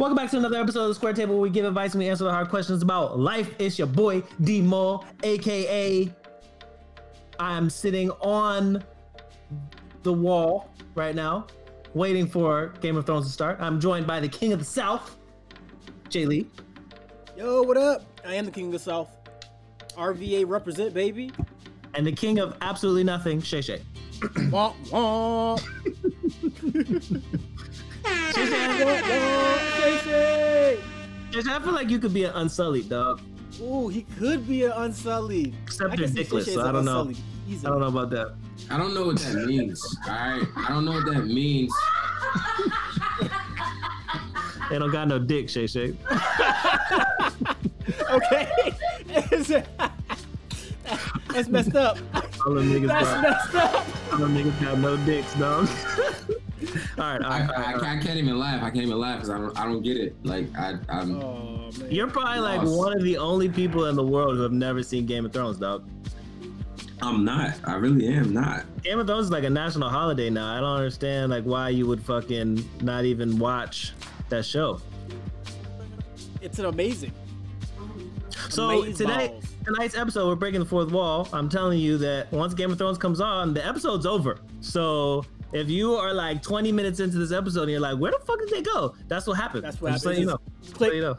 Welcome back to another episode of the Square Table where we give advice and we answer the hard questions about life. It's your boy D Mo, aka I'm sitting on the wall right now, waiting for Game of Thrones to start. I'm joined by the King of the South, Jay Lee. Yo, what up? I am the King of the South. RVA represent, baby. And the king of absolutely nothing, Shay Shay. wah, wah. Shay Shay, Wah, wah. Shay, shay. Shay Shay, I feel like you could be an unsullied dog. Ooh, he could be an unsullied. Except I you're dickless, so I don't know. unsullied I don't know about that. I don't know what that means. All right, I don't know what that means. They don't got no dick, Shay Shay. Okay. That's messed up. All them niggas That's got, messed up. all them niggas got no dicks, dog. all right, all right, I, all I, right, I, can't, I can't even laugh. I can't even laugh because I don't. I don't get it. Like I, I'm. Oh man. You're probably like one of the only people in the world who have never seen Game of Thrones, dog. I'm not. I really am not. Game of Thrones is like a national holiday now. I don't understand like why you would fucking not even watch that show. it's an amazing. So Amaze today, balls. tonight's episode, we're breaking the fourth wall. I'm telling you that once Game of Thrones comes on, the episode's over. So if you are like 20 minutes into this episode and you're like, where the fuck did they go? That's what happened. That's what Just happens. So you know. Just So Click. you know.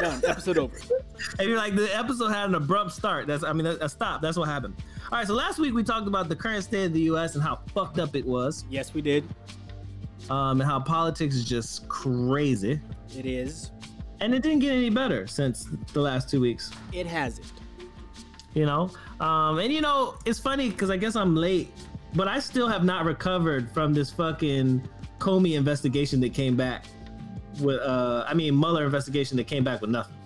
Done. Episode over. And you're like, the episode had an abrupt start. That's, I mean, a, a stop. That's what happened. All right. So last week we talked about the current state of the U.S. and how fucked up it was, Yes, we did. um, and how politics is just crazy. It is. And it didn't get any better since the last two weeks. It hasn't. You know, um, and you know, it's funny because I guess I'm late, but I still have not recovered from this fucking Comey investigation that came back with, uh, I mean, Mueller investigation that came back with nothing.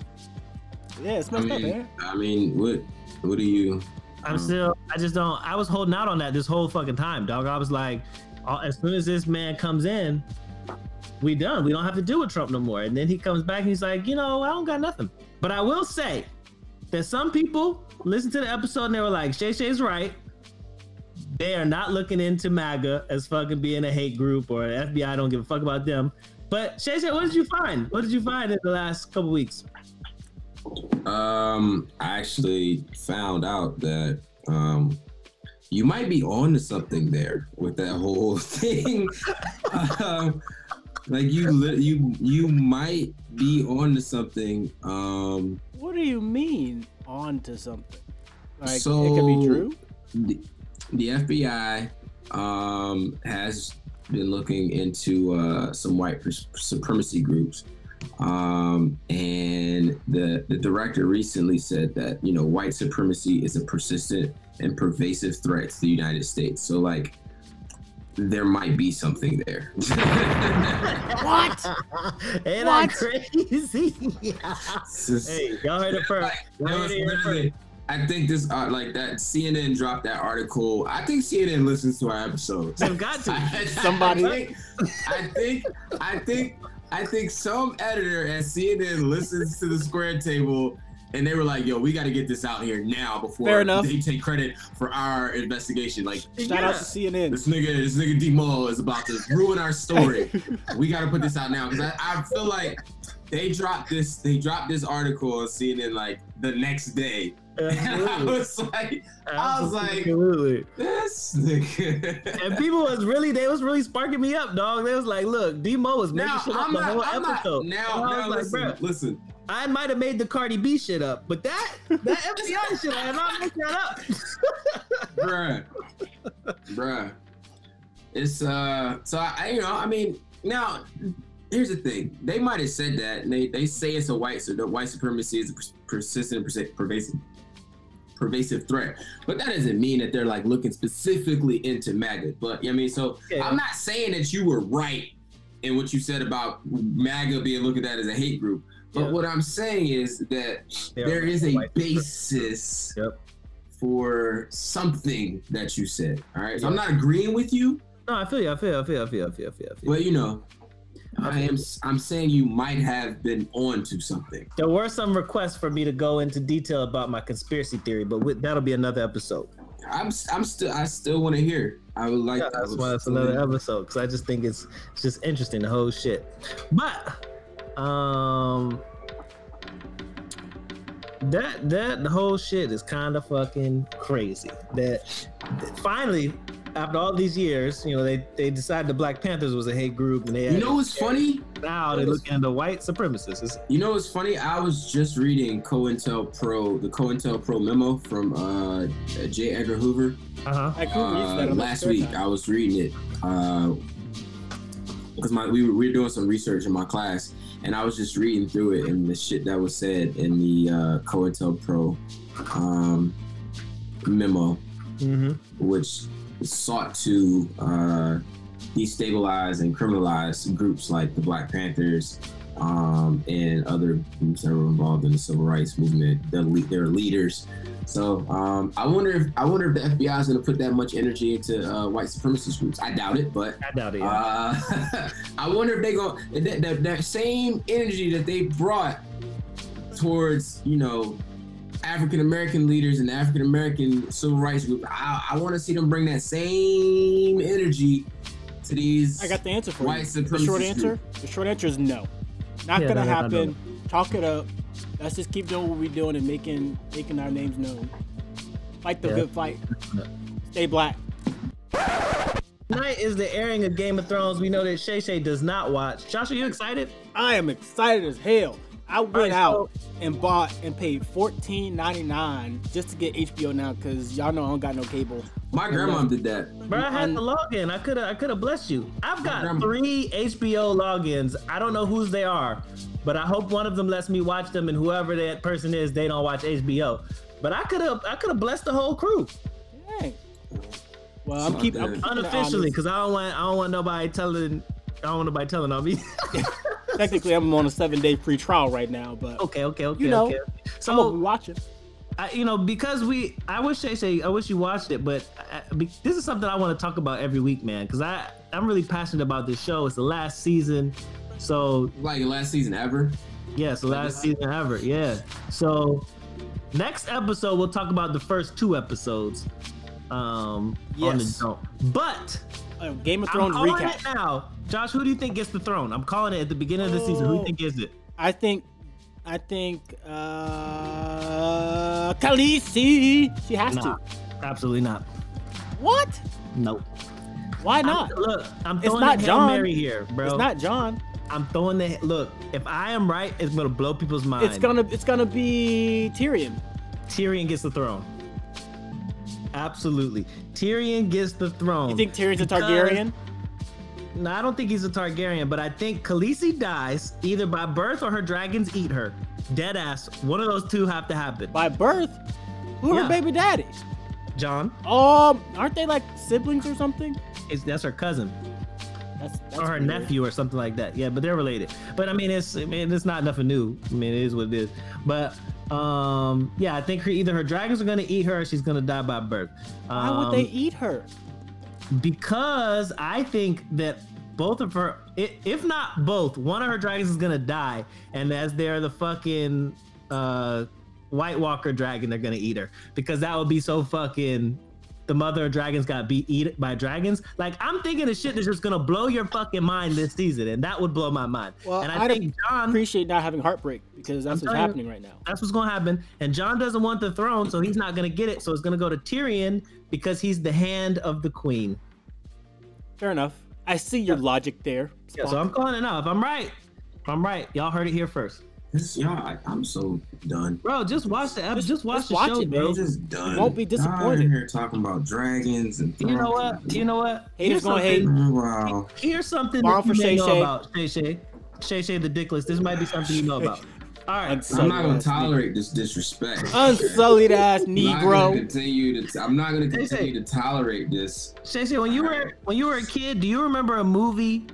Yeah, it's I messed up, mean, man. I mean, what? What do you? I'm Um, still, I just don't. I was holding out on that this whole fucking time, dog. I was like, uh, as soon as this man comes in, we done. We don't have to deal with Trump no more. And then he comes back and he's like, you know, I don't got nothing. But I will say that some people listened to the episode and they were like, Shay Shay's right. They are not looking into MAGA as fucking being a hate group or FBI don't give a fuck about them. But Shay Shay, what did you find? What did you find in the last couple weeks? Um, I actually found out that um, you might be on to something there with that whole thing. um, like you, li- you, you might be on to something. Um, What do you mean on to something? Like So- it could be true? The, the FBI um, has been looking into uh, some white pres- supremacy groups. Um, and the, the director recently said that, you know, white supremacy is a persistent and pervasive threat to the United States. So, like, there might be something there. What? Ain't What? that crazy? hey, y'all heard it first. Y'all heard it first. Literally- I think this, uh, like that CNN dropped that article. I think CNN listens to our episodes. They've got to. I- Somebody- I think, I think, I think, I think some editor at CNN listens to the Square Table, and they were like, "Yo, we got to get this out here now before Fair enough. they take credit for our investigation." Like, Shout out to CNN. this nigga, this nigga D Mo is about to ruin our story. we got to put this out now because I, I feel like they dropped this, they dropped this article on CNN like the next day. I was like, I was like- Absolutely. this nigga. And people was really, they was really sparking me up, dog. They was like, look, D Mo was making Now, shit up I'm the not, whole I'm not, episode. now, I now was listen, like, listen. I might have made the Cardi B shit up, but that, that FBI shit, I not make that up. bruh, bruh. It's uh, so I, you know, I mean, now here's the thing. They might have said that, and they they say it's a white, so the white supremacy is a persistent, pervasive, pervasive threat. But that doesn't mean that they're like looking specifically into MAGA. But I mean, so Yeah. I'm not saying that you were right in what you said about MAGA being looked at as a hate group. But Yeah. what I'm saying is that Yeah, there is a basis Yep. for something that you said. All right. So I'm not agreeing with you, No, I feel you. I feel you. I feel you. I feel you. I feel you. I feel you. I feel you. you know, I am I'm saying you might have been on to something. There were some requests for me to go into detail about my conspiracy theory, but with, that'll be another episode. I'm I'm still I still want to hear. I would like Yeah, that's why it's another episode because I just think it's it's just interesting the whole shit. But Um, that that the whole shit is kind of fucking crazy. That, that finally, after all these years, you know, they they decided the Black Panthers was a hate group, and they You know what's funny? now they're looking into white supremacists. You know what's funny? I was just reading COINTELPRO, the COINTELPRO memo from uh, J. Edgar Hoover uh-huh. I could use uh, that on my last week. time. I was reading it because my we were, we were doing some research in my class, and I was just reading through it and the shit that was said in the uh, COINTELPRO um, memo, Mm-hmm. which sought to uh, destabilize and criminalize groups like the Black Panthers um, and other groups that were involved in the civil rights movement. Their, le- their leaders. So um, I wonder if I wonder if the FBI is going to put that much energy into uh, white supremacist groups. I doubt it, but I doubt it. yeah. uh, I wonder if they go that, that that same energy that they brought towards you know African American leaders and African American civil rights group. I, I want to see them bring that same energy to these. I got the answer for White you. The short answer. group. The short answer is no. Not Yeah, gonna no, no, no, happen. Chalk it up. Let's just keep doing what we're doing and making making our names known. Fight the Yeah. good fight. Stay black. Tonight is the airing of Game of Thrones. We know that Shay Shay does not watch. Josh, are you excited? I am excited as hell. I went Alright, so- out and bought and paid fourteen ninety nine just to get HBO now because y'all know I don't got no cable. My grandma did that. Bro, I had Un- the login. I could have I could have blessed you. I've got grandma- three HBO logins. I don't know whose they are, but I hope one of them lets me watch them and whoever that person is, they don't watch HBO. But I could have I could have blessed the whole crew Dang. Well, I'm Fuck keeping. I'm keeping it unofficially because I don't want I don't want nobody telling I don't want nobody telling on me. Technically, I'm on a seven day free trial right now, but okay, okay, okay, You know, okay. I'm gonna be watching. I, you know, because we, I wish Shay Shay, I wish you watched it, but I, be, this is something I want to talk about every week, man. Because I, I'm really passionate about this show. It's the last season, so Like last season ever. yeah, it's last season ever. Yeah. So next episode we'll talk about the first two episodes. Um, on the Yes. jump. But Uh, Game of Thrones I'm calling recap. it now. Josh, who do you think gets the throne? I'm calling it at the beginning of the season. Who do you think gets it? I think, I think, uh, Khaleesi. She has Nah, to. absolutely not. What? Nope. Why I'm- not? look, I'm It's throwing not the Hail Mary here, bro. It's not Jon. I'm throwing the look. If I am right, it's gonna blow people's minds. It's gonna, it's gonna be Tyrion. Tyrion gets the throne. Absolutely, Tyrion gets the throne. You think Tyrion's a Targaryen? No, I don't think he's a Targaryen, but I think Khaleesi dies either by birth or her dragons eat her. Dead ass. One of those two have to happen. By birth? Who Yeah. her baby daddy? Jon, Um, aren't they like siblings or something? it's, that's her cousin That's, that's or her weird. nephew or something like that. Yeah, but they're related. But I mean, it's I mean, it's not nothing new. I mean, it is what it is. But um, yeah, I think her either her dragons are gonna eat her or she's gonna die by birth. Why would they Um, eat her? because I think that both of her, if not both, one of her dragons is gonna die, and as they're the fucking uh, White Walker dragon, they're gonna eat her because that would be so fucking. The mother of dragons got beat eat by dragons. Like I'm thinking of shit that's just gonna blow your fucking mind this season, and that would blow my mind. Well, and I I'd think Jon, Appreciate not having heartbreak because that's I'm what's telling you. happening right now. that's what's gonna happen. And Jon doesn't want the throne, so he's not gonna get it. So it's gonna go to Tyrion because he's the hand of the queen. Fair enough. I see your logic there. Yeah, so I'm calling it. If I'm right, I'm right. Y'all heard it here first. This, y'all, I, I'm so done. Bro, just watch the episode. Just- Just, watch just the watch show, it, bro. Just done. won't be Y'all disappointed. here talking about dragons and. You know thrones. what? You know what? Haters Here's gonna hate. something- wow. Here's something Borrow that you for may Shay know Shay. about Shay Shay. Shay Shay the Dickless. This might be something you know about. All right. Unsullied I'm not gonna ass tolerate this disrespect. Unsullied ass I'm not gonna Negro. continue to. I'm not gonna Say, say. continue to tolerate this. Shay Shay, when you were when you were a kid, do you remember a movie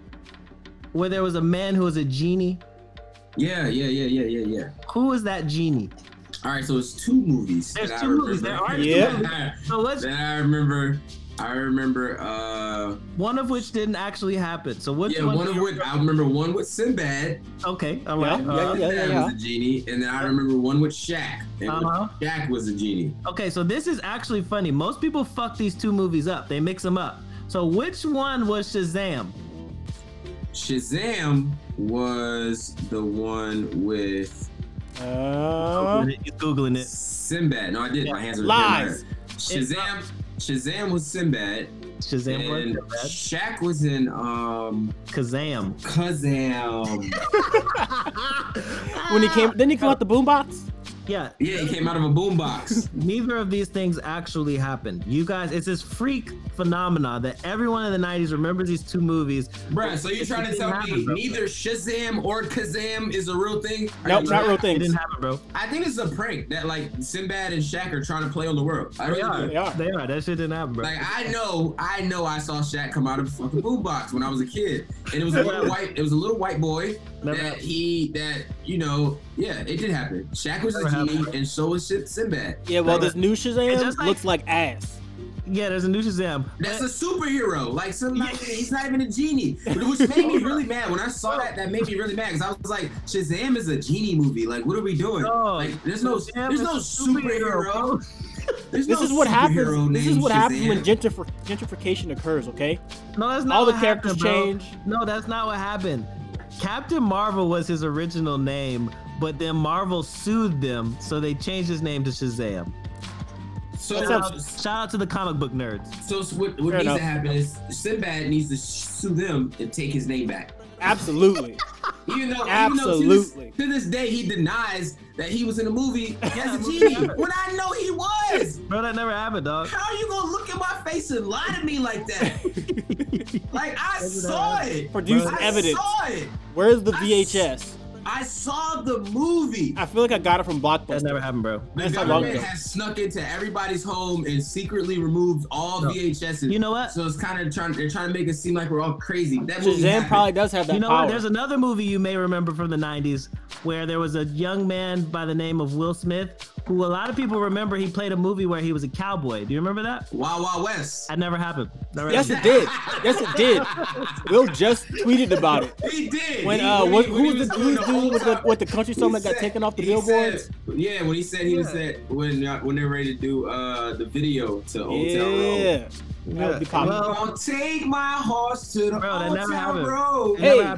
where there was a man who was a genie? Yeah, yeah, yeah, yeah, yeah, yeah. Who was that genie? All right, so it's two movies. There's two movies. There are two Yeah. movies. So let's that I remember. I remember. uh one of which didn't actually happen. So which one? Yeah, one? one of which I remember one with Sinbad. Okay, all Yeah, right. yeah, uh, yeah. Sinbad was a genie, and then I remember one with Shaq. And Uh-huh. Shaq was a genie. Okay, so this is actually funny. Most people fuck these two movies up. They mix them up. So which one was Shazam? Shazam was the one with Uh, He's googling it. Sinbad. No, I did. My hands are Lies. Shazam. Shazam was Sinbad, Shazam and was. Shaq was in um Kazam. Kazam. when he came, didn't he come out the boombox? Yeah, Yeah, he came out of a boombox. neither of these things actually happened. You guys, it's this freak phenomena that everyone in the 90s remembers these two movies. Bruh, so you It trying to tell happen, me bro. neither Shazam or Kazam is a real thing? Are Nope, you- not real thing. It didn't happen, bro. I think it's a prank that like Sinbad and Shaq are trying to play on the world. I They really are. do. They are. They are. That shit didn't happen, bro. Like I know, I know, I saw Shaq come out of a fucking boombox when I was a kid, and it was a little white. It was a little white boy Never that happened. he that you know, yeah, it did happen. Shaq was a Never genie, happened. and so was Sin- Sinbad. Yeah, well, Like- this new Shazam It's just like- looks like ass. Yeah, there's a new Shazam. That's a superhero. Like somebody, he's not even a genie. But which made me really mad when I saw that. That made me really mad because I was like, Shazam is a genie movie. Like, what are we doing? No, like, there's no, Shazam there's no a superhero, superhero. There's This no is what happens. This is named what happens when Shazam. gentrifi- gentrification occurs. Okay, No, that's not all the characters happened, bro. change. No, that's not what happened. Captain Marvel was his original name, but then Marvel sued them, so they changed his name to Shazam. So, That Shout out, shout out to the comic book nerds. so what, what needs enough. to happen is Sinbad needs to sue them and take his name back. Absolutely. Even though, even though to, Absolutely. this, to this day he denies that he was in the movie as a genie when I know he was. Bro, that never happened, dog. How are you gonna look at my face and lie to me like that? like I saw it. Produce I evidence. saw it. Where's the VHS? I saw the movie. I feel like I got it from That Blockbuster. never happened, bro. The That's how long government has snuck into everybody's home and secretly removed all No. VHSs. You know what? So it's kind of trying. They're trying to make it seem like we're all crazy. That movie Shazam happened. probably does have that You know power. what? There's another movie you may remember from the 90s where there was a young man by the name of Will Smith who a lot of people remember he played a movie where he was a cowboy. Do you remember that? Wild Wild West. That never happened. Never yes, happened. it did. Yes, it did. Will just tweeted about it. He did. When He- uh, he- what, when he who was the who's whole dude with the with the country song that got taken off the billboards? said- yeah, when he said he was Yeah. at when uh, when they're ready to do uh the video to Old Town Road. Yeah, that would be. Well, Gonna take my horse to the Bro, Old Town happened. Road. it Hey.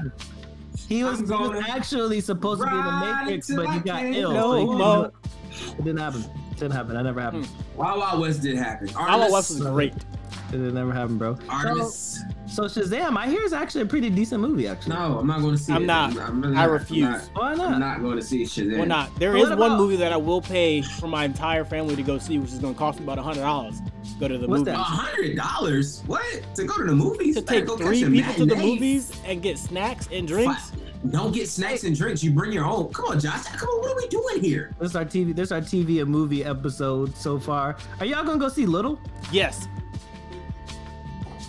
He was, he was actually supposed to be in the Matrix, but he got can't ill. no so he couldn't more. do it. It didn't happen. It didn't happen. That never happened. Hmm. Wild Wild West did happen. Wild Wild West was great. It never happened, bro. Artemis. So, so Shazam, I hear is actually a pretty decent movie, actually. No, I'm not going to see I'm it. not. I'm, I not- refuse. I'm not, Why I'm not? not going to see Shazam. Well, not. There But is one movie that I will pay for my entire family to go see, which is going to cost me about hundred dollars. Go to the What's movies. that? A hundred dollars? What? To go to the movies? To take three people to the movies and get snacks and drinks. Fi- Don't get snacks and drinks. You bring your own. Come on, Josh. Come on. What are we doing here? This is our TV. This is our TV and movie episode so far. Are y'all gonna go see Little? Yes,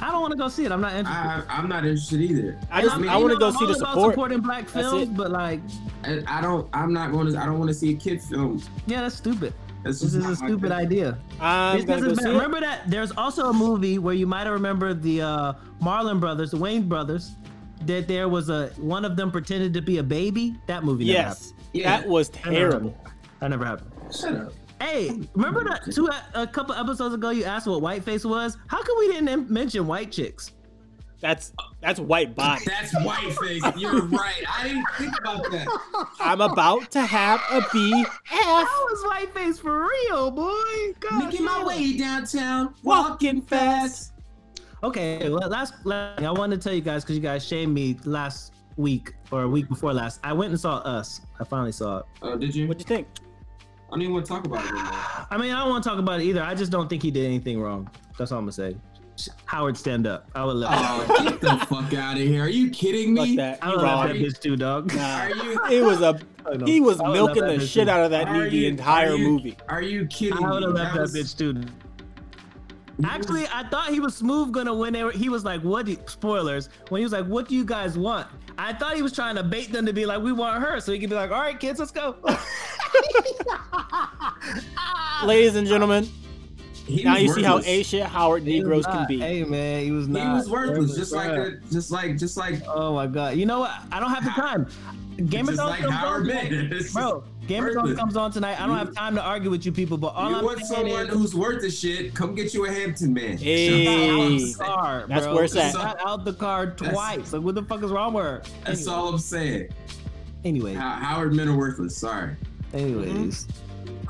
I don't want to go see it. I'm not interested. I, I'm not interested either. I just mean, I want to go I'm the all about support. supporting black That's films, but like, And I don't. I'm not going to. I don't want to see a kid film. yeah, that's stupid. That's This just is a stupid thing. idea. I'm It's gonna 'cause go see bad. it. Remember that there's also a movie where you might remember the uh, Marlon brothers, the Wayans brothers, that there was a one of them pretended to be a baby. That movie never happened. Yes, Yeah. that was That never happened. terrible. That never happened. Shut up. Hey, remember that two a couple episodes ago you asked what whiteface was? How come we didn't mention white chicks? That's that's white body. That's white face. You're right. I didn't think about that. I'm about to have a BF. That was whiteface for real, boy. God Making my way downtown, Walking fast. Okay, well, last, last I wanted to tell you guys because you guys shamed me last week or a week before last. I went and saw Us. I finally saw it. Oh, did you? What'd you think? I don't even want to talk about it anymore. I mean, I don't want to talk about it either. I just don't think he did anything wrong. That's all I'm gonna say. Howard, stand up. I would let. Oh, get the fuck out of here! Are you kidding Fuck me? that. I He would let wrong. that bitch too, dog. Nah. Are you? It was a I know. he was milking the shit too. out of that Are nigga the entire are you- movie. Are you kidding me? I would have let that bitch too. Actually, I thought he was smooth gonna win. They were, he was like, "What?" Do, spoilers. When he was like, "What do you guys want?" I thought he was trying to bait them to be like, "We want her," so he could be like, "All right, kids, let's go." Ladies and gentlemen, he now was you see how worthless. A shit Howard He Negroes not- can be. Hey man, he was not. He was worthless, just like Bruh. just like just like Oh my god! You know what? I don't have the time. Game of just Thrones like comes Howard on, Mann. It's just- bro. Game of Thrones comes on tonight. I don't have time to argue with you people, but all you I'm want saying someone is. who's worth the shit? Come get you a Hampton man. Hey. Out Hey. the car, That's bro. where it's at. Got out the car That's- twice. Like, what the fuck is wrong with her? That's Anyway, all I'm saying. Anyway, How- Howard men are worthless. Sorry. anyways.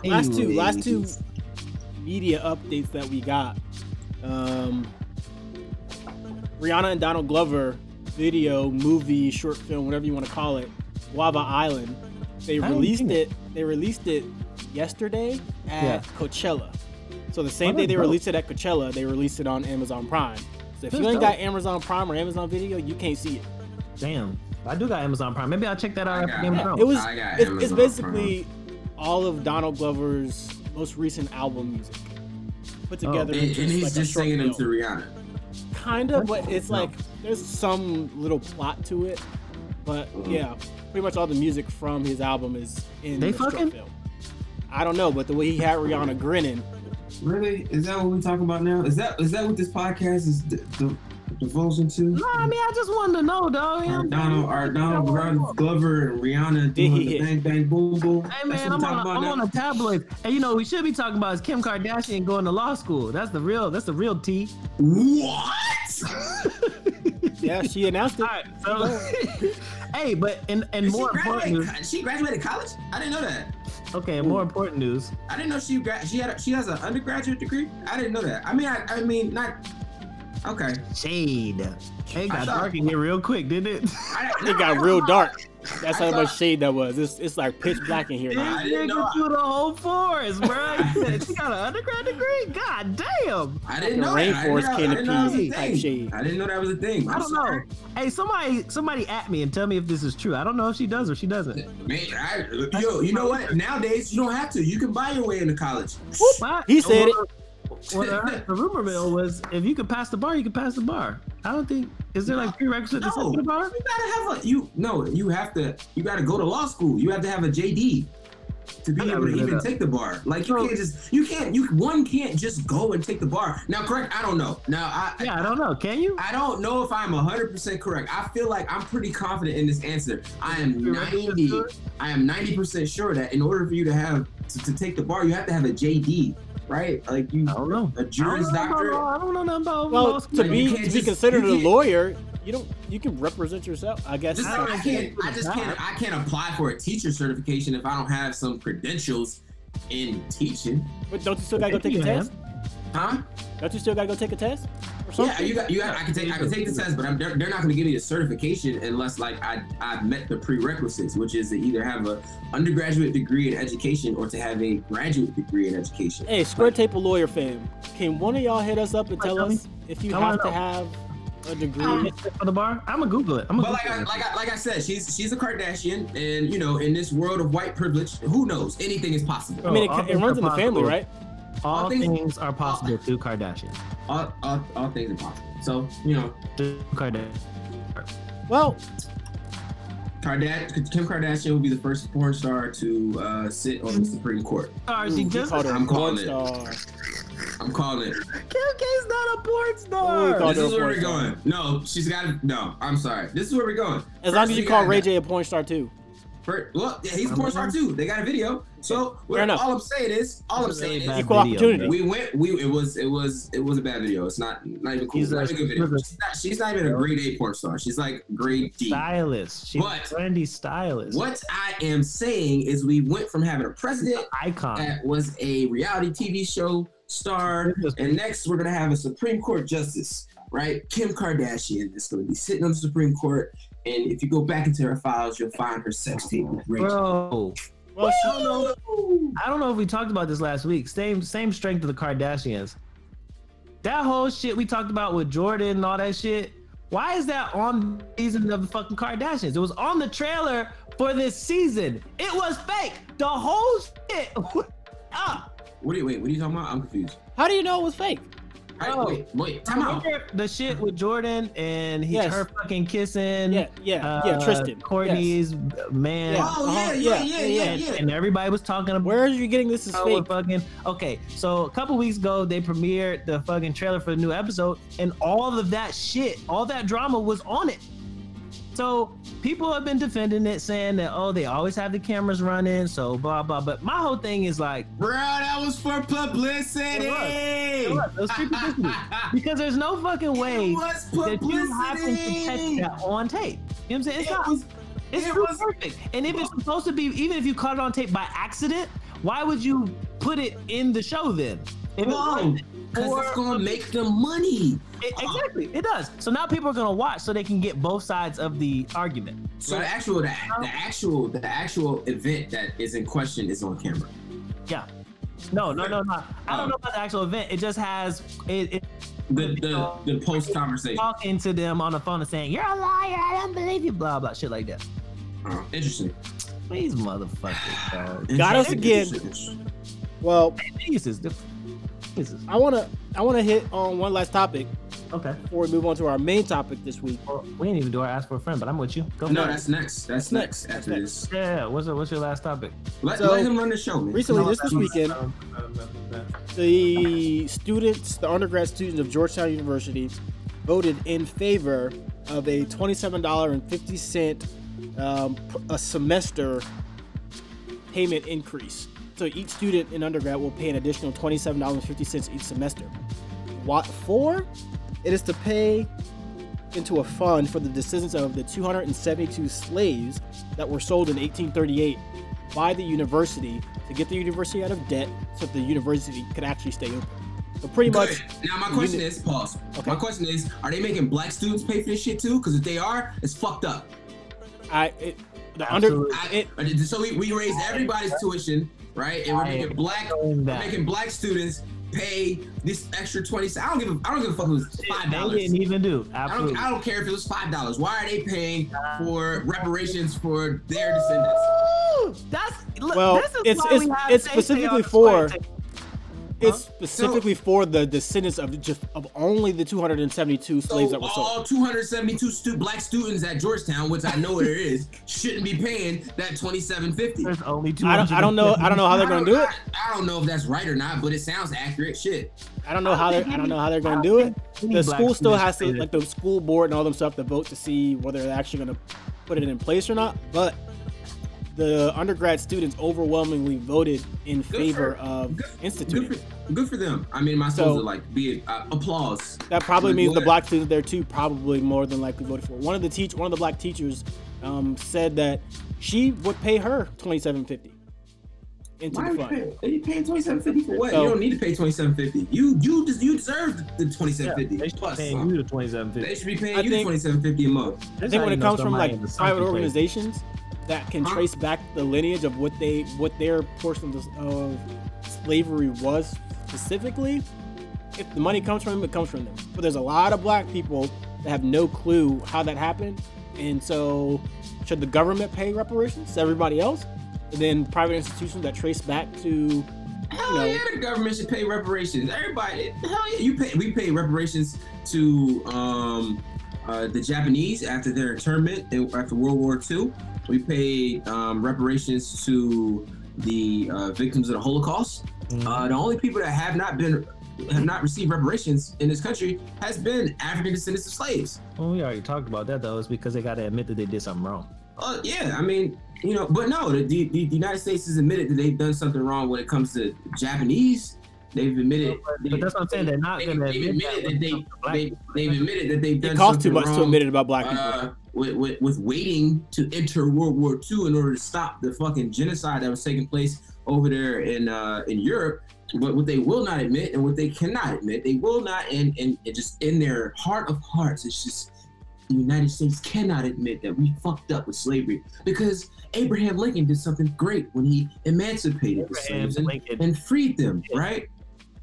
Last two, last two media updates that we got. Um, Rihanna and Donald Glover video, movie, short film, whatever you want to call it, Guava Island. They I released seen it. They released it yesterday at Yeah. Coachella. So the same Oh, day they dope. released it at Coachella, they released it on Amazon Prime. So if That's you ain't dope. got Amazon Prime or Amazon Video, you can't see it. Damn, I do got Amazon Prime. Maybe I'll check that out after Game of it. Thrones. It was I it's, it's Amazon basically all of Donald Glover's most recent album music put Oh. together. And, into and he's like just singing them to Rihanna. kind of, but it's No. like there's some little plot to it. But Mhm. yeah, pretty much all the music from his album is in They the fucking? film. I don't know, but the way he had Rihanna grinning, Really? Is that what we talking about now? Is that is that what this podcast is d- d- divulging to? No, I mean I just wanted to know, dog. Are Donald, are Donald Glo- Glover and Rihanna doing the hit? bang bang boom boom? Hey man, I'm on, talking a, about I'm on a tabloid, and you know we should be talking about is Kim Kardashian going to law school. That's the real. That's the real tea. What? yeah, she announced it. All right, so hey, but and and Did more she, important news. she graduated college? I didn't know that. Okay, more important news. I didn't know she gra- she had a, she has an undergraduate degree. I didn't know that. I mean, I, I mean, not okay. Shade. Hey, got thought- dark in here real quick, didn't it? I, It got real dark. That's I how much shade that was. It's, it's like pitch black in here This now. I didn't nigga know- through the whole forest, bro. He said she got an undergrad degree. God damn. I didn't Like know a that. I didn't rainforest know- I that canopy type shade. I didn't know that was a thing. I I'm don't know. Hey, somebody, somebody at me and tell me if this is true. I don't know if she does or she doesn't. Man, I, yo, you know what? Nowadays, you don't have to. You can buy your way into college. What? He said it. Well, the, the rumor mill was if you could pass the bar, you could pass the bar. I don't think is there like prerequisite to No, sit the bar? you gotta have a you. No, you have to. You gotta go to law school. You have to have a JD to be able gotta even take the bar. Like you So- can't just. You can't. You one can't just go and take the bar. Now, correct. I don't know. Now, I. Yeah, I don't know. Can you? I don't know if I'm 100% correct. I feel like I'm pretty confident in this answer. I am 90? I am 90% sure that in order for you to have to, to take the bar, you have to have a JD, right? Like you I don't know. a Juris I don't about I don't know nothing about law Well, school. to Like, be to can't be just- considered a lawyer, you don't you can represent yourself. I guess. Just I don't I can't, I just that. can't, I can't apply for a teacher certification if I don't have some credentials in teaching, But don't you still gotta go take a test? huh? Don't you still gotta go take a test? Or Yeah, you got, you got. I can take, I can take the test, but I'm, they're, they're not going to give me a certification unless like I, I've met the prerequisites, which is to either have a undergraduate degree in education or to have a graduate degree in education. Hey, Square Table Lawyer fam, can one of y'all hit us up and tell tell us if you have to have a degree? Um, for the bar? I'm gonna Google it. I'm But gonna like I, Google it. like I, like I said, she's she's a Kardashian, and you know, in this world of white privilege, who knows? Anything is possible. I mean, it, it runs in the family, right? All all things- things are possible to Kardashian. All, all, all things are possible. So you know, Kardashian. Well, Kardashian, Kim Kardashian will be the first porn star to uh, sit on the Supreme Court. Star, ooh, she just called her a I'm calling it. I'm calling it. Kim K's not a porn star. called This is where we're star. going. No, she's got. No, I'm sorry. This is where we're going. As long as you call Ray J a porn star too. First, well, yeah, he's a porn star too. They got a video. So what, Fair enough. all I'm saying is, all I'm a really saying bad is, Equal video, opportunity. we went. We it was it was it was a bad video. It's not not even cool. He's not a- even a good video. a- She's not, she's not even a grade A porn star. She's like grade D. Stylist. She's But- a trendy stylist. What I am saying is, we went from having a president Icon. that was a reality TV show star, and next we're gonna have a Supreme Court justice, right? Kim Kardashian is gonna be sitting on the Supreme Court, and if you go back into her files, you'll find her sex tape with Ray J. Bro, Well, I don't know. I don't know if we talked about this last week. Same same strength of the Kardashians. That whole shit we talked about with Jordyn and all that shit. Why is that on season of the fucking Kardashians? It was on the trailer for this season. It was fake. The whole shit. was up. What do you wait? What are you talking about? I'm confused. how do you know it was fake? Right, Oh. wait, wait, time out. The shit with Jordyn and he Yes. her fucking kissing. Yeah, yeah, yeah. uh, Tristan. Yes. Courtney's man. Yeah. Oh Uh-huh, yeah, yeah, yeah, yeah, yeah, yeah, And, yeah. and everybody was talking about Where are you getting this is how we're fake? fucking okay. So a couple weeks ago, they premiered the fucking trailer for the new episode, and all of that shit, all that drama was on it. So people have been defending it, saying that oh, they always have the cameras running, so blah blah. But my whole thing is like, Bro, that was for publicity. It was. It was. It was publicity. because there's no fucking way that you happen to catch that on tape. You know what I'm saying? It's It not. was- It's it was- perfect. And if it's supposed to be, even if you caught it on tape by accident, why would you put it in the show then? If because it's gonna make them money. it- exactly, it does. So now people are gonna watch so they can get both sides of the argument. So the actual, the, the actual, the actual event that is in question is on camera. Yeah. No, no, no, no. I don't oh. know about the actual event. It just has it, it The the, the post conversation. talking to them on the phone and saying, "You're a liar. I don't believe you." Blah blah shit like that. Oh, interesting. These motherfuckers. Got us again. Interesting. Well, Jesus. the- Jesus. I wanna I wanna hit on one last topic Okay. before we move on to our main topic this week. Well, we didn't even do our ask for a friend, but I'm with you. Go No, for it. that's next. That's next That's after next. this. Yeah, yeah. What's your, what's your last topic? Let, So, let him run the show, man. Recently, No, just this weekend, um, the students, the undergrad students of Georgetown University, voted in favor of a twenty-seven dollar and fifty cent um, p- a semester payment increase. So each student in undergrad will pay an additional twenty-seven dollars and fifty cents each semester. What for? It is to pay into a fund for the descendants of the 272 slaves that were sold in 1838 by the university to get the university out of debt so that the university could actually stay open. So pretty Good. much, Now my question is, pause. Okay. My question is, are they making black students pay for this shit too? Because if they are, it's fucked up. I it, the under Absolutely. it, so we, we raised everybody's tuition, right? And we're making black we're making black students pay this extra twenty. I don't give a I don't give a fuck if it was five They dollars. didn't even do. I don't, I don't care if it was five dollars. Why are they paying for reparations for their descendants? That's look, Well, this is it's- why it's- we have it's specifically for- square table. It's specifically for the descendants of just of only the 272 slaves So that were sold. all 272 stu- black students at Georgetown, which I know there is, shouldn't be paying that 2750. There's only two. I don't, I don't know I don't know how they're gonna do it. I, I don't know if that's right or not, but it sounds accurate. Shit. I don't know how they're I don't know how they're gonna do it. The school still has to like the school board and all them stuff to vote to see whether they're actually gonna put it in place or not. But the undergrad students overwhelmingly voted in for- favor of Good instituting. it. for, good for them. I mean, my I So- supposed like be uh, applause? That probably Like, means the what? black students there too probably more than likely voted for. One of the teach one of the black teachers um, said that she would pay her twenty seven fifty into Why are the you fund. paying, are you paying 2750 for what? So- you don't need to pay 2750. You you des- you deserve the 2750 they should be paying some. you the twenty-seven They should be paying I you think- 2750 a month. I think when it comes from like private organizations that can Huh? trace back the lineage of what they what their portion of, of slavery was specifically, if the money comes from them, it comes from them. But there's a lot of black people that have no clue how that happened, and so should the government pay reparations to everybody else, and then private institutions that trace back to Hell know- yeah, the government should pay reparations. Everybody, hell yeah, you pay. We pay reparations to um, uh, the Japanese after their internment after World War II. We paid um, reparations to the uh, victims of the Holocaust. Mm-hmm. Uh, the only people that have not been have not received reparations in this country has been African descendants of slaves. Well, we already talked about that though. It's because they got to admit that they did something wrong. Uh, yeah, I mean, you know, but no, the, the, the United States has admitted that they've done something wrong when it comes to Japanese. They've admitted, But- but that's what I'm saying, they're not they, gonna they've admit admitted that that, they, when it comes to black they, people. they've admitted that they've done it costs too something much wrong, to admit it about black people. uh, with, with, with waiting to enter World War II in order to stop the fucking genocide that was taking place over there in uh, in Europe. But what they will not admit and what they cannot admit, they will not, and, and it just in their heart of hearts, it's just the United States cannot admit that we fucked up with slavery because Abraham Lincoln did something great when he emancipated the slaves and, and freed them, right?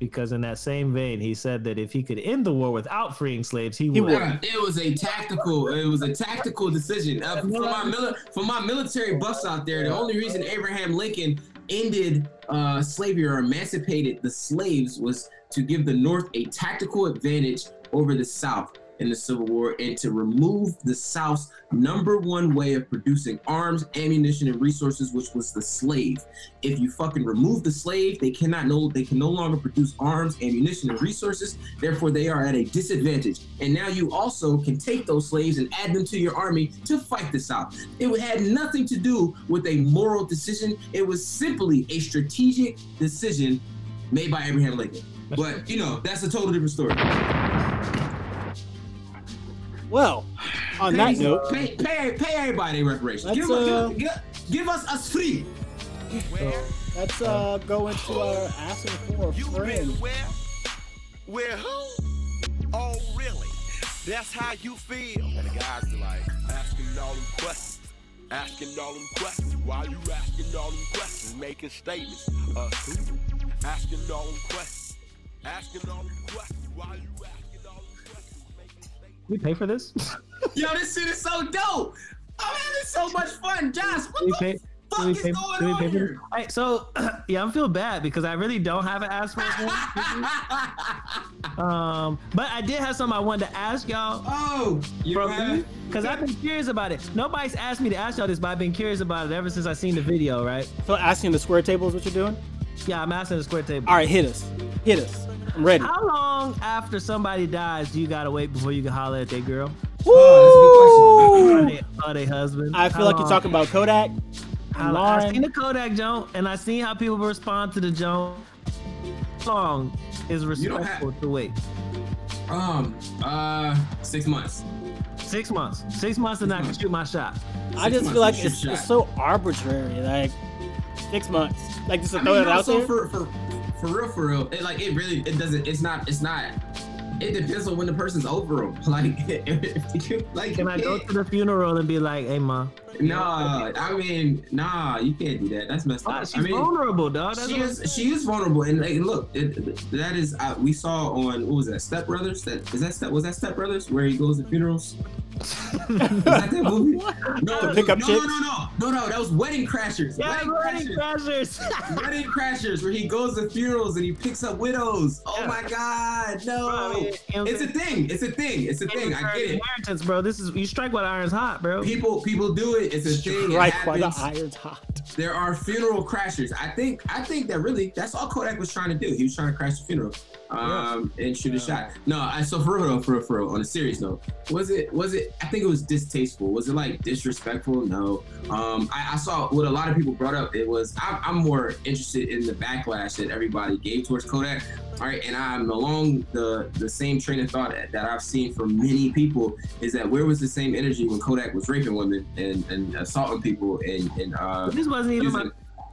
Because in that same vein, he said that if he could end the war without freeing slaves, he, He would. It was a tactical. It was a tactical decision uh, for my mili- for my military buffs out there. The only reason Abraham Lincoln ended uh, slavery or emancipated the slaves was to give the North a tactical advantage over the South in the Civil War and to remove the South's number one way of producing arms, ammunition, and resources, which was the slave. If you fucking remove the slave, they cannot no they can no longer produce arms, ammunition, and resources. Therefore, they are at a disadvantage. And now you also can take those slaves and add them to your army to fight the South. It had nothing to do with a moral decision. It was simply a strategic decision made by Abraham Lincoln. But you know, that's a total different story. Well, on that note, pay, pay, pay everybody reparations. Let's, Give, uh, give, give, give us us free. let's uh, go into our asking for a You friend. where? Where who? Oh, really? That's how you feel. And the guys be like, asking all them questions. Asking all them questions. Why you asking all them questions? Making statements. Uh, who? Asking all them questions. Asking all them questions. Why you We pay for this? Yo, this shit is so dope. I'm having so much fun. Josh, what we the pay, fuck do we is pay, going do we on pay for this? here? All right, so yeah, I'm feel bad because I really don't have an ask for. Um, but I did have something I wanted to ask y'all oh, you from have? because I've been curious about it. Nobody's asked me to ask y'all this, but I've been curious about it ever since I seen the video. Right? So asking the square table is what you're doing? Yeah, I'm asking the square table. All right, hit us. Hit us. I'm ready. How long after somebody dies do you gotta wait before you can holler at their girl Oh, or they, or they husband? I feel How like you're talking about Kodak. How, and I Lauren. seen the Kodak joint, and I seen how people respond to the joint. How long is You don't have- respectful to wait? Um, uh, six months. Six months. Six months, and I can months. shoot my shot. I just feel like it's, it's so arbitrary. Like six months. Like just to I throw mean, it out also there. for for for real, for real, it like it really it doesn't. It's not. It's not. It depends on when the person's over them. Like, if you, like, Can I go to the funeral and be like, "Hey, ma"? Nah, I mean, nah, you can't do that. That's messed Oh, up. she's I mean, vulnerable, dog. That's she what- is she is vulnerable and like, look it, that is uh, we saw on what was that Step Brothers that is that Step was that Step Brothers where he goes to funerals was that that movie no The no, pickup no, chicks? no no no no that was Wedding Crashers Yeah, Wedding wedding Crashers crashers. Wedding Crashers where he goes to funerals and he picks up widows oh Yeah. my god no Bro, I mean, you know it's a thing it's a thing it's a thing I get it Inheritance, bro. This is you strike while the iron's hot, bro. people people do it it's a thing it Right while the iron's hot. there are funeral crashers. I think I think that really that's all Kodak was trying to do. He was trying to crash the funeral um and shoot a shot. No, I so for real for real, for real, on a serious note, was it was it I think it was distasteful. Was it like disrespectful? No. Um I, I saw what a lot of people brought up. It was I'm, I'm more interested in the backlash that everybody gave towards Kodak. All right, and I'm along the the same train of thought that I've seen from many people is that where was the same energy when Kodak was raping women and, and assaulting people and and uh this wasn't even my.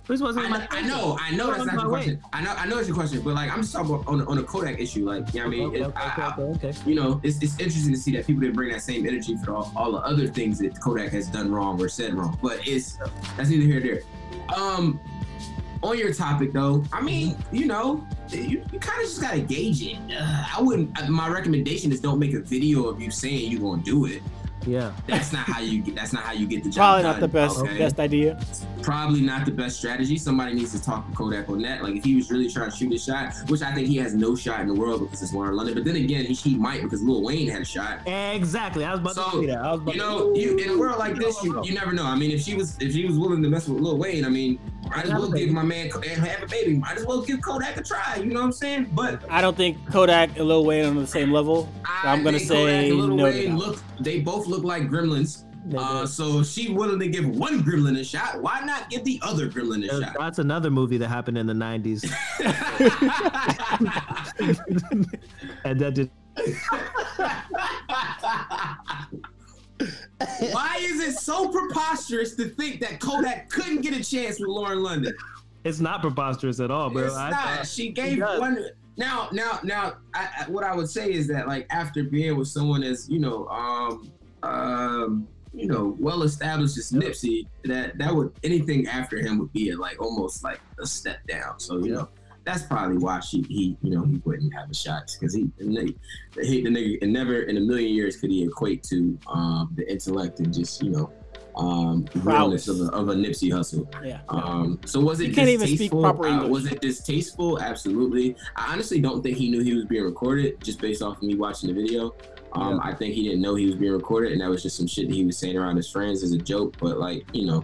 Using- This wasn't I my. know, I know, I know that's not your question. I know, I know it's your question, but like I'm just talking about on, on a Kodak issue. Like, you know what I mean, Okay, It- okay, I- I- okay, okay. you know, it's, it's interesting to see that people didn't bring that same energy for all, all the other things that Kodak has done wrong or said wrong. But it's that's neither here nor there. Um, on your topic though, I mean, you know, you, you kind of just gotta gauge it. Uh, I wouldn't. uh, My recommendation is don't make a video of you saying you're gonna do it. Yeah. That's not how you get. That's not how you get the job Probably done. not the best okay? best idea. Probably not the best strategy. Somebody needs to talk to Kodak on that. Like if he was really trying to shoot a shot, which I think he has no shot in the world because it's Lauren London. But then again, he, he might because Lil Wayne had a shot. Exactly. I was about So, to say that. I was about You to- know, you in a world like this, you, you never know. I mean, if she was if she was willing to mess with Lil Wayne, I mean, might as Have a well give my man and have a baby. Might as well give Kodak a try. You know what I'm saying? But I don't think Kodak and Lil Wayne are on the same level. So I'm gonna think Kodak say and Lil no Wayne look. They both look like gremlins. Uh, so she willing to give one gremlin a shot, why not give the other gremlin a That's- shot? That's another movie that happened in the 90s. and that did. Why is it so preposterous to think that Kodak couldn't get a chance with Lauren London? It's not preposterous at all, bro. it's I not. thought- she gave one. Now, now, now. I, I, what I would say is that, like, after being with someone as you know, um, um, you know, well established as Nipsey, that that would anything after him would be a, like almost like a step down. So you know. That's probably why she he you know he wouldn't have a shot because he, the nigga- he the nigga and never in a million years could he equate to um the intellect and just you know um, Prowess. of a, of a Nipsey Hussle. Yeah. Um, so was it You can't even speak Uh, was it distasteful? Absolutely. I honestly don't think he knew he was being recorded just based off of me watching the video. Um, I think he didn't know he was being recorded, and that was just some shit that he was saying around his friends as a joke. But like, you know,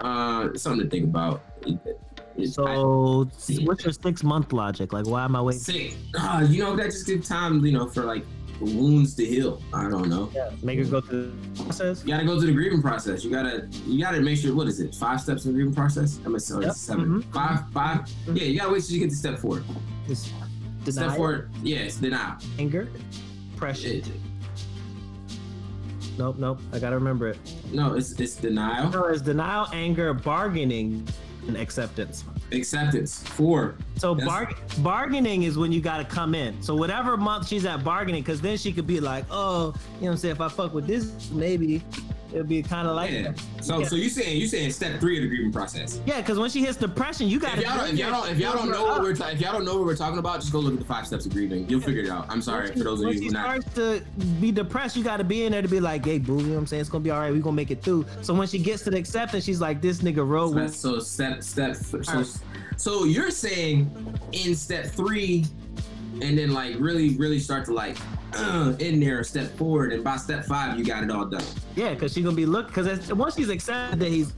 uh, something to think about. It- it- I- So, what's your six month logic? Like, why am I waiting? sick. Uh, you know, that just gives time, you know, for like wounds to heal. I don't know. Yeah, make her go through the process? You gotta go through the grieving process. You gotta you gotta make sure what is it? Five steps in the grieving process? I'm sorry, Yep. 7 Mhm. Five, five. Yeah, you gotta wait till you get to step four. It's Step four, yes, denial. anger, pressure. It- Nope, nope. I gotta remember it. no, it's it's denial, No, it's denial, anger, bargaining, and acceptance. acceptance. Four. So bar- bargaining is when you gotta come in. So whatever month she's at bargaining, because then she could be like, oh, you know what I'm saying? If I fuck with this, maybe it'll be kind of like Yeah. So Yeah. so you saying you saying step three of the grieving process. Yeah, because when she hits depression, you gotta. y'all, don't, if y'all don't, if y'all don't know what we're ta- if y'all don't know what we're talking about, just go look at the five steps of grieving. You'll figure it out. I'm sorry for those of you she who not. starts to be depressed, you got to be in there to be like, "Hey, boo, you know what I'm saying? It's gonna be all right. We gonna make it through." So when she gets to the acceptance, she's like, "This nigga road." So, so step step so so you're saying in step three, and then like really really start to like in there step forward, and by step five you got it all done. Yeah, because she's gonna be look because once she's accepted that he's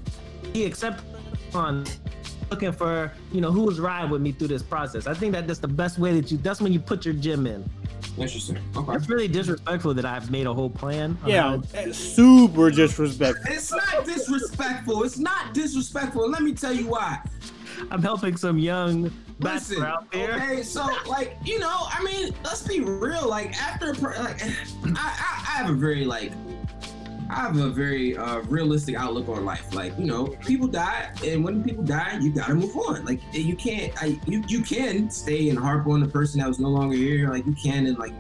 he accepted on looking for you know who's riding with me through this process. I think that that's the best way that you. That's when you put your gym in. Interesting. Okay. It's really disrespectful that I've made a whole plan. Yeah, how- eh, super disrespectful. It's not disrespectful. It's not disrespectful. Let me tell you why. I'm helping some young Listen, okay, so like you know, I mean, let's be real. Like after, like, I, I, I have a very like, I have a very uh, realistic outlook on life. Like you know, people die, and when people die, you gotta move on. Like you can't, I, you, you can stay and harp on the person that was no longer here. Like you can and like,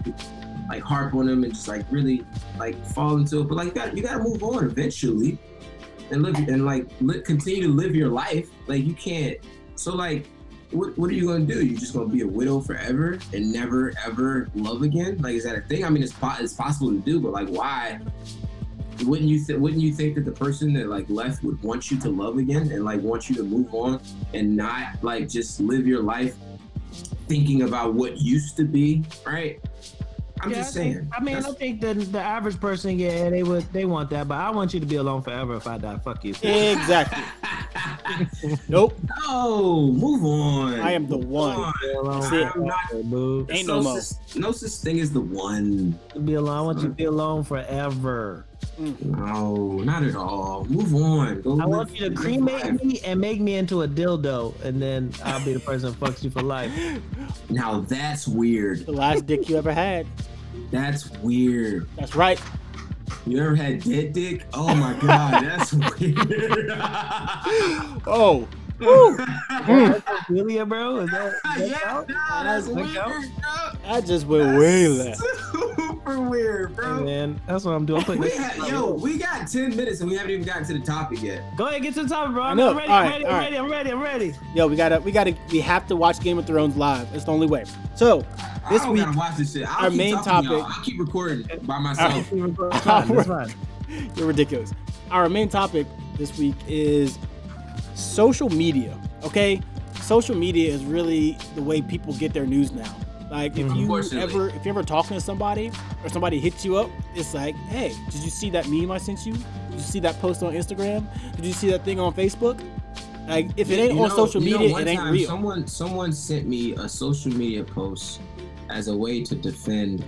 like harp on them and just like really like fall into it. But like you gotta, you gotta move on eventually, and live and like li- continue to live your life. Like you can't. So like what, what are you gonna do? You just gonna be a widow forever and never ever love again? Like, is that a thing? I mean, it's po- it's possible to do, but like, why? Wouldn't you th- wouldn't you think that the person that like left would want you to love again and like want you to move on and not like just live your life thinking about what used to be, right? I'm Yeah, just I think- saying. I mean, I That's- think the the average person, yeah, they would they want that, but I want you to be alone forever if I die. Fuck you. Exactly. Nope. no, move on. I am the one. Be alone That's it. forever, boo. Ain't no no mo. such, no such thing as the one. Be alone. I want you to be alone forever. No, not at all. Move on. Go I want you to cremate life. me and make me into a dildo, and then I'll be the person who fucks you for life. Now that's weird. The last dick you ever had. That's weird. That's right. You ever had dead dick? Oh my god, that's weird. Oh. Really, bro? Is that, is that yeah, out? nah, that's That weird, count? bro. I just went way left. Super weird, Hey, bro. man, that's what I'm doing. I'm putting We this- had, yo, we got 10 minutes and we haven't even gotten to the topic yet. Go ahead, get to the topic, bro. I'm ready. All I'm ready. all I'm right. ready. I'm ready. I'm ready. Yo, we gotta, we gotta, we have to watch Game of Thrones live. It's the only way. So, this I week, watch this shit. I'll our main talking to topic- I'll keep recording by myself. It's fine. Fine. you're ridiculous. Our main topic this week is social media. Okay, social media is really the way people get their news now. Like mm-hmm. if you ever if you're ever talking to somebody or somebody hits you up, it's like, hey, did you see that meme I sent you? Did you see that post on Instagram? Did you see that thing on Facebook? Like if it ain't You on know- social you know, media, one it ain't time real. Someone someone sent me a social media post as a way to defend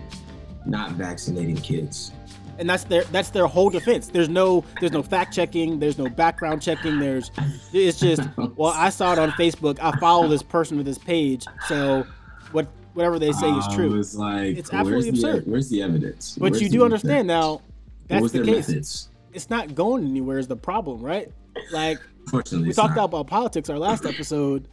not vaccinating kids. and that's their that's their whole defense. There's no there's no fact checking. There's no background checking. There's it's just well I saw it on Facebook. I follow this person with this page, so what whatever they say is true. was like, It's absolutely where's the, absurd. where's the evidence? But Where's you do understand evidence? now that's the their case. methods? It's not going anywhere is the problem, right? Like Fortunately, we talked not. about politics our last episode.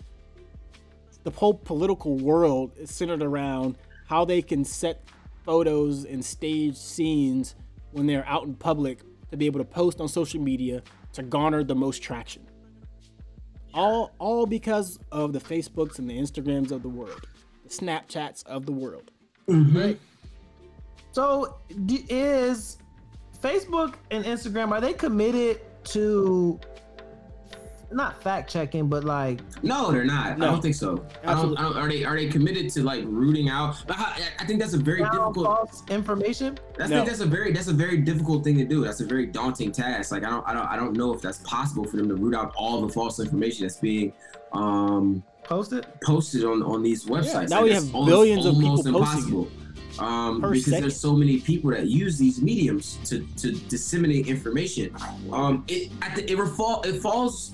The whole political world is centered around how they can set photos and stage scenes when they're out in public to be able to post on social media to garner the most traction. All all because of the Facebooks and the Instagrams of the world, Snapchats of the world. Right? So, d- is Facebook and Instagram are they committed to not fact checking, but like No, they're not. No. I don't think so. I don't, I don't. Are they? Are they committed to like rooting out? I, I think that's a very found difficult. false information. That's No. that's a very that's a very difficult thing to do. That's a very daunting task. Like I don't I don't I don't know if that's possible for them to root out all the false information that's being um Posted. posted on on these websites. now Like, we have almost- billions of people almost posting it. Um, because second. there's so many people that use these mediums to, to disseminate information. Um, it I th- it, refall, it falls.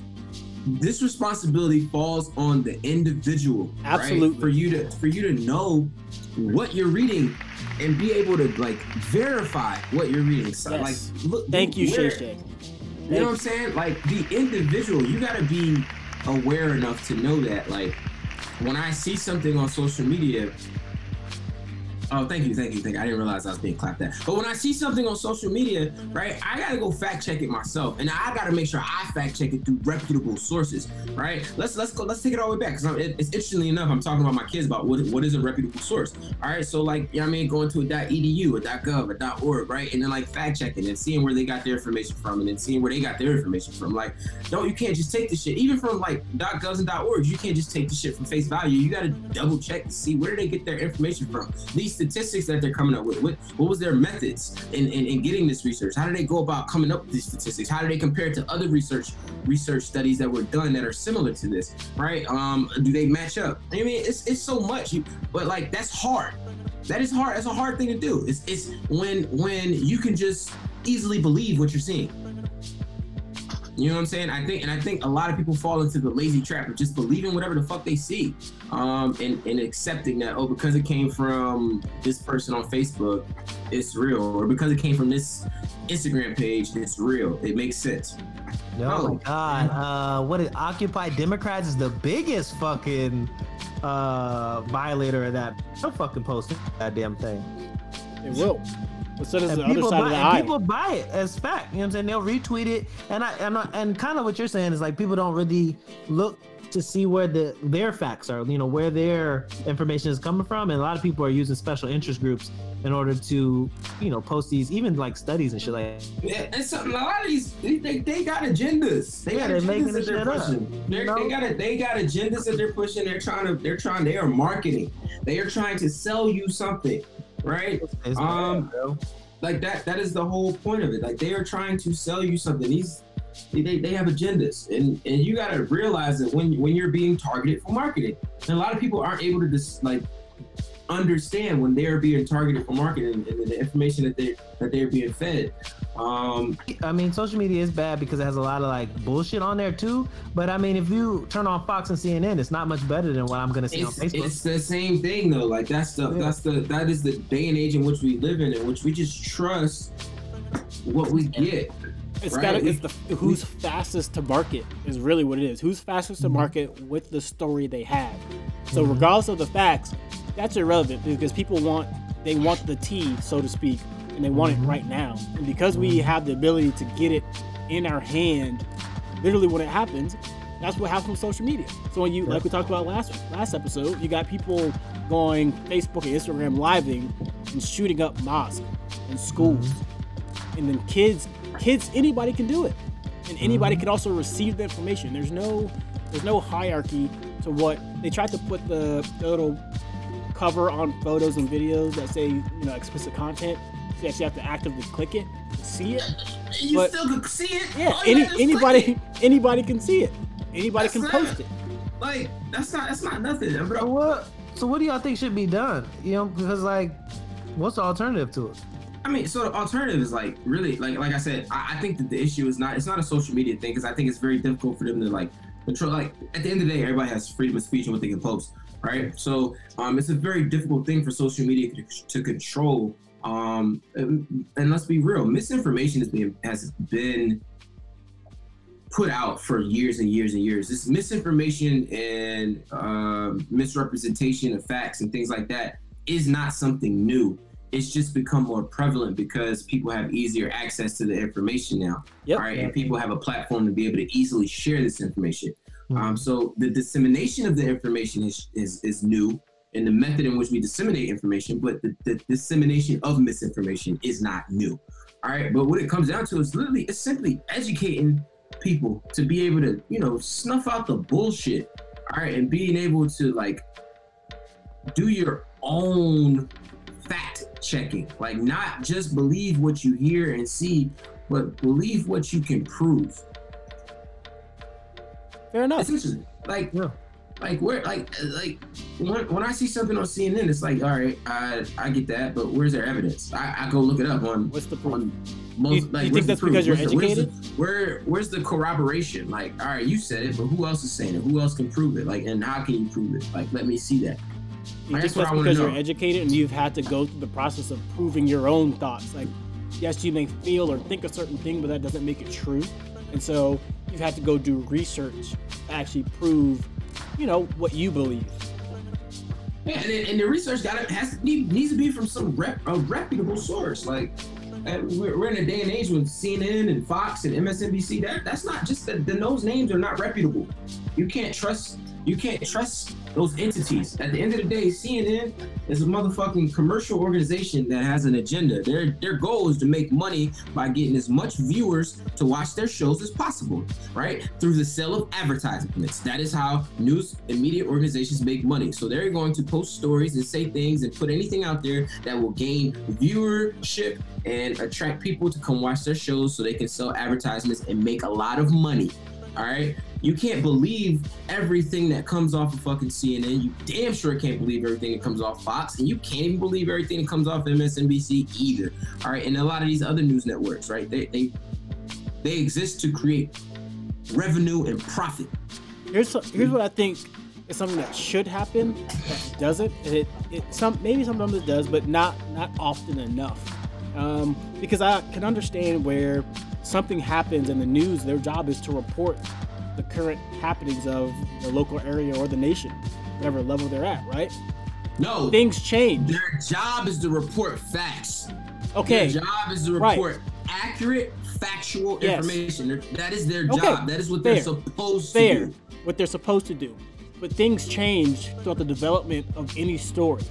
This responsibility falls on the individual. right? Absolutely. For you to for you to know what you're reading and be able to like verify what you're reading. So, Yes. like, look. Thank you, where- Shay Shay. you know what I'm saying? Like the individual, you gotta be aware enough to know that. Like when I see something on social media. Oh, thank you, thank you, thank you. I didn't realize I was being clapped at. But when I see something on social media, mm-hmm. right, I gotta go fact check it myself, and I gotta make sure I fact check it through reputable sources, right? Let's let's go. Let's take it all the way back because it, it's interestingly enough, I'm talking about my kids about what what is a reputable source. All right, so like, you know what I mean, going to a .edu, a .gov, a .org, right, and then like fact checking and seeing where they got their information from, and then seeing where they got their information from. Like, no, you can't just take the shit, even from like .govs and .orgs. You can't just take the shit from face value. You gotta double check to see where they get their information from. These statistics that they're coming up with, what what was their methods in, in, in getting this research? How do they go about coming up with these statistics? How do they compare to other research research studies that were done that are similar to this? Right? Um, do they match up? I mean, it's it's so much, but like that's hard. That is hard. That's a hard thing to do. It's it's when when you can just easily believe what you're seeing. You know what I'm saying? I think, and I think a lot of people fall into the lazy trap of just believing whatever the fuck they see, um, and and accepting that oh because it came from this person on Facebook, it's real, or because it came from this Instagram page, it's real. It makes sense. Oh No. my god. Uh what is Occupy Democrats is the biggest fucking uh violator of that. Don't fucking post that damn thing. It will. But so does And the other people side buy, of the and aisle. people buy it as fact. You know what I'm saying? They'll retweet it, and I and I, and kind of what you're saying is like people don't really look to see where the their facts are. You know where their information is coming from, and a lot of people are using special interest groups in order to you know post these even like studies and shit like. Yeah, and something. A lot of these, they, they, they got agendas. They Yeah, got they're agendas that they're shit up, pushing. They're, know? they got a, they got agendas that they're pushing. They're trying to, they're trying, they are marketing. They are trying to sell you something, right? It's Um, bad. Like that. That is the whole point of it. Like they are trying to sell you something. These, they, they, have agendas, and and you got to realize that when when you're being targeted for marketing, and a lot of people aren't able to just like understand when they are being targeted for marketing and the information that they that they're being fed. Um, I mean, social media is bad because it has a lot of like bullshit on there too. But I mean, if you turn on Fox and CNN, it's not much better than what I'm gonna see it's, on Facebook. it's the same thing though. Like that's the Yeah. that's the that is the day and age in which we live in, in which we just trust what we get. It's Right. got to We- it's the who's fastest to market is really what it is. Who's fastest to market with the story they have. So regardless of the facts, that's irrelevant because people want they want the tea, so to speak, and they want it right now. And because we have the ability to get it in our hand, literally when it happens, that's what happens with social media. So when you like we talked about last last episode, you got people going Facebook and Instagram living and shooting up mosques and schools. Mm-hmm. And then kids kids anybody can do it. And anybody mm-hmm. can also receive the information. There's no there's no hierarchy to what they tried to put the, the little cover on photos and videos that say you know explicit content you actually have to actively click it to see it You But- still can see it. yeah All any gotta do is click anybody it. anybody can see it anybody That's can it. post it Like that's not that's not nothing, So what? So what do y'all think should be done? You know, because like, what's the alternative to it? I mean, so the alternative is like really like like I said, I, I think that the issue is not it's not a social media thing because I think it's very difficult for them to like control. Like at the end of the day, everybody has freedom of speech and what they can post, right? So um, it's a very difficult thing for social media to, to control. Um, and, and let's be real, misinformation has been has been put out for years and years and years. This misinformation and um, misrepresentation of facts and things like that is not something new. It's just become more prevalent because people have easier access to the information now. Yep. All right, and people have a platform to be able to easily share this information. Mm-hmm. Um, so the dissemination of the information is, is is new, and the method in which we disseminate information, but the, the dissemination of misinformation is not new. All right, but what it comes down to is literally it's simply educating people to be able to, you know, snuff out the bullshit. All right, and being able to like do your own fact checking. Like not just believe what you hear and see, but believe what you can prove. Fair enough. Like Yeah. Like where like like when, when I see something on CNN, it's like, all right, I I get that, but where's their evidence? I, I go look it up on What's the proof? most You- you like think where's the that's because you're Where's the- where's the- educated? where where's the corroboration? Like, all right, you said it, but who else is saying it? Who else can prove it? Like, and how can you prove it? Like, let me see that. You Like, think that's that's because you're educated and you've had to go through the process of proving your own thoughts. Like, yes, you may feel or think a certain thing, but that doesn't make it true. And so you've had to go do research to actually prove, you know, what you believe. Yeah, and, and the research got has need, needs to be from some rep, a reputable source. Like, uh, we're, we're in a day and age when CNN and Fox and MSNBC that that's not just that the, those names are not reputable. You can't trust you can't trust those entities. At the end of the day, CNN is a motherfucking commercial organization that has an agenda. Their their goal is to make money by getting as much viewers to watch their shows as possible, right? Through the sale of advertisements. That is how news and media organizations make money. So they're going to post stories and say things and put anything out there that will gain viewership and attract people to come watch their shows so they can sell advertisements and make a lot of money. All right. You can't believe everything that comes off of fucking CNN. You damn sure can't believe everything that comes off Fox, and you can't even believe everything that comes off MSNBC either. All right, and a lot of these other news networks, right? They they they exist to create revenue and profit. Here's here's what I think is something that should happen that doesn't. It it some maybe sometimes it does, but not not often enough. Um, because I can understand where something happens in the news, their job is to report the current happenings of the local area or the nation, whatever level they're at, right? No, Things change. their job is to report facts. Okay, Their job is to Right. report accurate, factual Yes. information. That is their Okay. job. That is what they're supposed fair, to do. what they're supposed to do. But things change throughout the development of any story.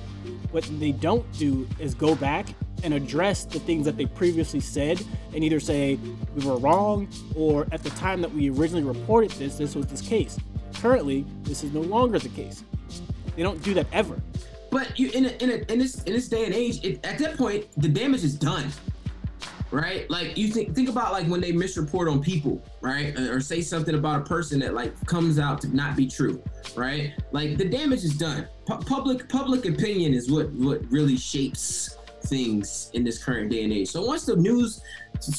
What they don't do is go back and address the things that they previously said and either say we were wrong or at the time that we originally reported this, this was this case. Currently, this is no longer the case. They don't do that ever. But you in a, in, a, in this in this day and age, it, at that point, the damage is done. Right? Like you think think about like when they misreport on people, right? Or say something about a person that like comes out to not be true, right? Like the damage is done. Pu- public public opinion is what what really shapes things in this current day and age. So once the news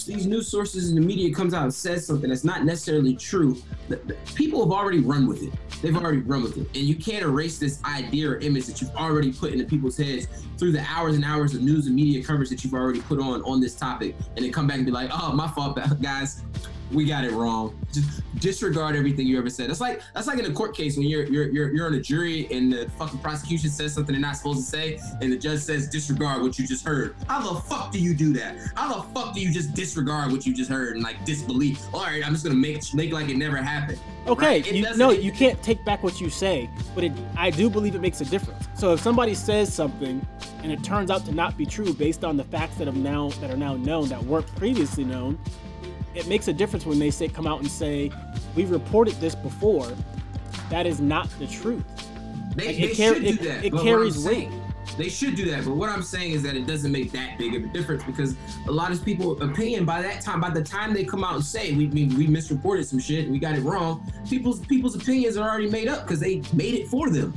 these news sources and the media comes out and says something that's not necessarily true, the, the- people have already run with it. They've already run with it. And you can't erase this idea or image that you've already put into people's heads through the hours and hours of news and media coverage that you've already put on on this topic and then come back and be like, oh, my fault, guys. We got it wrong. Just disregard everything you ever said. That's like that's like in a court case when you're you're you're, you're on a jury and the fucking prosecution says something they're not supposed to say, and the judge says disregard what you just heard. How the fuck do you do that? How the fuck do you just disregard what you just heard and like disbelief? All right, I'm just gonna make make like it never happened. Okay, Right? You, no, you can't take back what you say, but it, I do believe it makes a difference. So if somebody says something and it turns out to not be true based on the facts that have now that are now known that weren't previously known, it makes a difference when they say come out and say we reported this before. That is not the truth. They, Like, they it car- should do it- that. it carries weight. They should do that, but what I'm saying is that it doesn't make that big of a difference because a lot of people opinion by that time, by the time they come out and say we we, we misreported some shit, we got it wrong, people's people's opinions are already made up because they made it for them.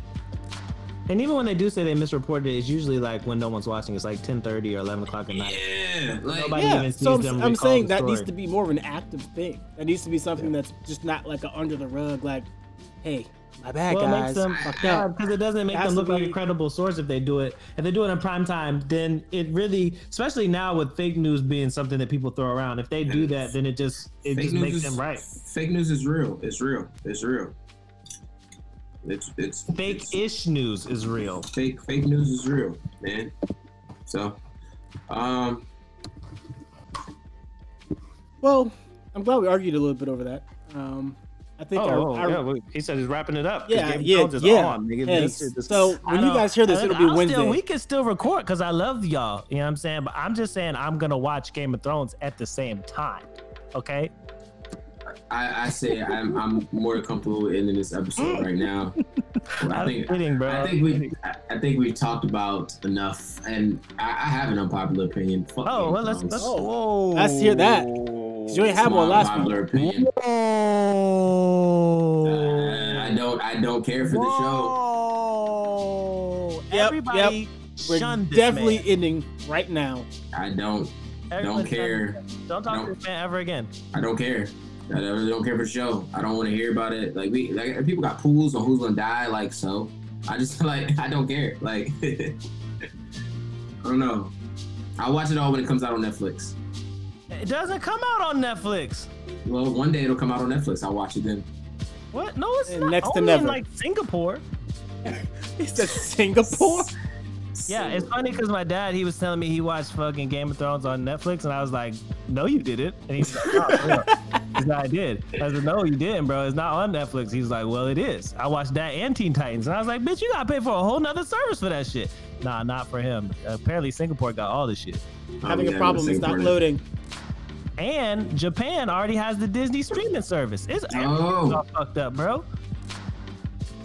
And even when they do say they misreported it, it's usually like when no one's watching. It's like 10:30 or 11 o'clock at night. Yeah, like Nobody yeah, even sees so I'm, them I'm saying the that needs to be more of an active thing. That needs to be something that's just not like a under the rug. Like, hey, my bad, Well, guys. makes them Fucked up. because it doesn't make Has them to look like a be- credible source if they do it. If they do it in prime time, then it really, especially now with fake news being something that people throw around, if they do that, then it just it fake just makes is them right. Fake news is real. It's real. It's real. It's it's it's- Fake-ish news is real. fake fake news is real, man. So, um, Well, I'm glad we argued a little bit over that. Um, I think Oh, our, oh, our- yeah, well, he said he's wrapping it up. Yeah, Game yeah, is yeah. on. Hey, This shit so when you guys hear this, it'll be I'll Wednesday. Still, we can still record because I love y'all. You know what I'm saying? But I'm just saying I'm gonna watch Game of Thrones at the same time. Okay. I, I say I'm, I'm more comfortable ending this episode right now. I think kidding, bro. I think we I- I think we've talked about enough, and I, I have an unpopular opinion. Fuck Oh well, let's let's. Oh, whoa. let's hear that. You ain't have one last unpopular week. opinion. Uh, I don't I don't care for the show. Whoa. Yep, Everybody We're shun this definitely man. ending right now. I don't Everyone don't care. this. Don't talk Don't- to this man ever again. I don't care. I really don't care for the show. I don't want to hear about it. Like we like people got pools on who's gonna die. Like so, I just like I don't care. Like I don't know. I'll watch it all when it comes out on Netflix. It doesn't come out on Netflix. Well, one day it'll come out on Netflix. I'll watch it then. What? No, it's And not. next to Only in never. like Singapore. He said Singapore. Yeah, it's funny because my dad he was telling me he watched fucking Game of Thrones on Netflix, and I was like, "No, you didn't." And he's like, oh, for real." He's like, "I did." I said, "No, you didn't, bro. It's not on Netflix." He's like, "Well, it is. I watched that and Teen Titans." And I was like, "Bitch, you gotta pay for a whole nother service for that shit." Nah, not for him. apparently, Singapore got all this shit, Having Um, a problem. It's not loading. and Japan already has the Disney streaming service. It's Oh. all fucked up, bro.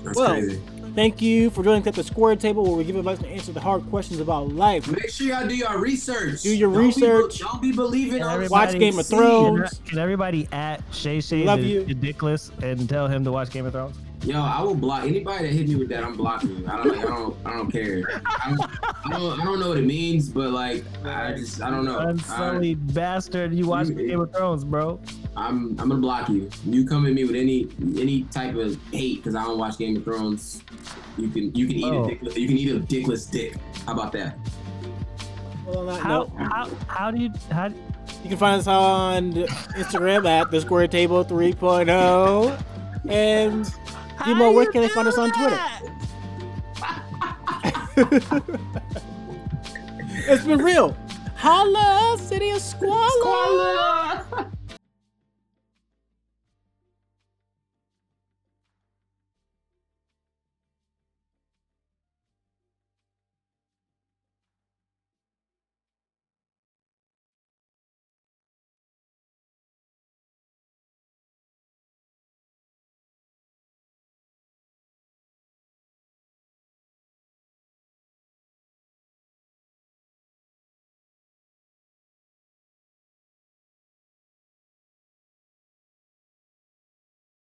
That's Well, crazy. Thank you for joining us at the Square Table, where we give advice and answer the hard questions about life. Make sure y'all do your research. Do your Don't be- research. don't be believing Can all this Watch Game of. Thrones. Can, can everybody at Shay Shay Love the you. ridiculous and tell him to watch Game of Thrones? Yo, I will block anybody that hit me with that. I'm blocking you. I don't like. I don't. I don't care. I don't. I don't, I don't know what it means, but like, I just. I don't know. I, Unsullied bastard, you watch You- Game of Thrones, bro. I'm. I'm gonna block you. You come at me with any any type of hate because I don't watch Game of Thrones. You can. You can eat Oh. a dick. You can eat a dickless dick. How about that? Well, How, note, how how do you how you can find us on Instagram at the Square Table 3.0. And how D Mo, where you can they find us on Twitter? it's been real. Holla, City of Squalor. Squalor.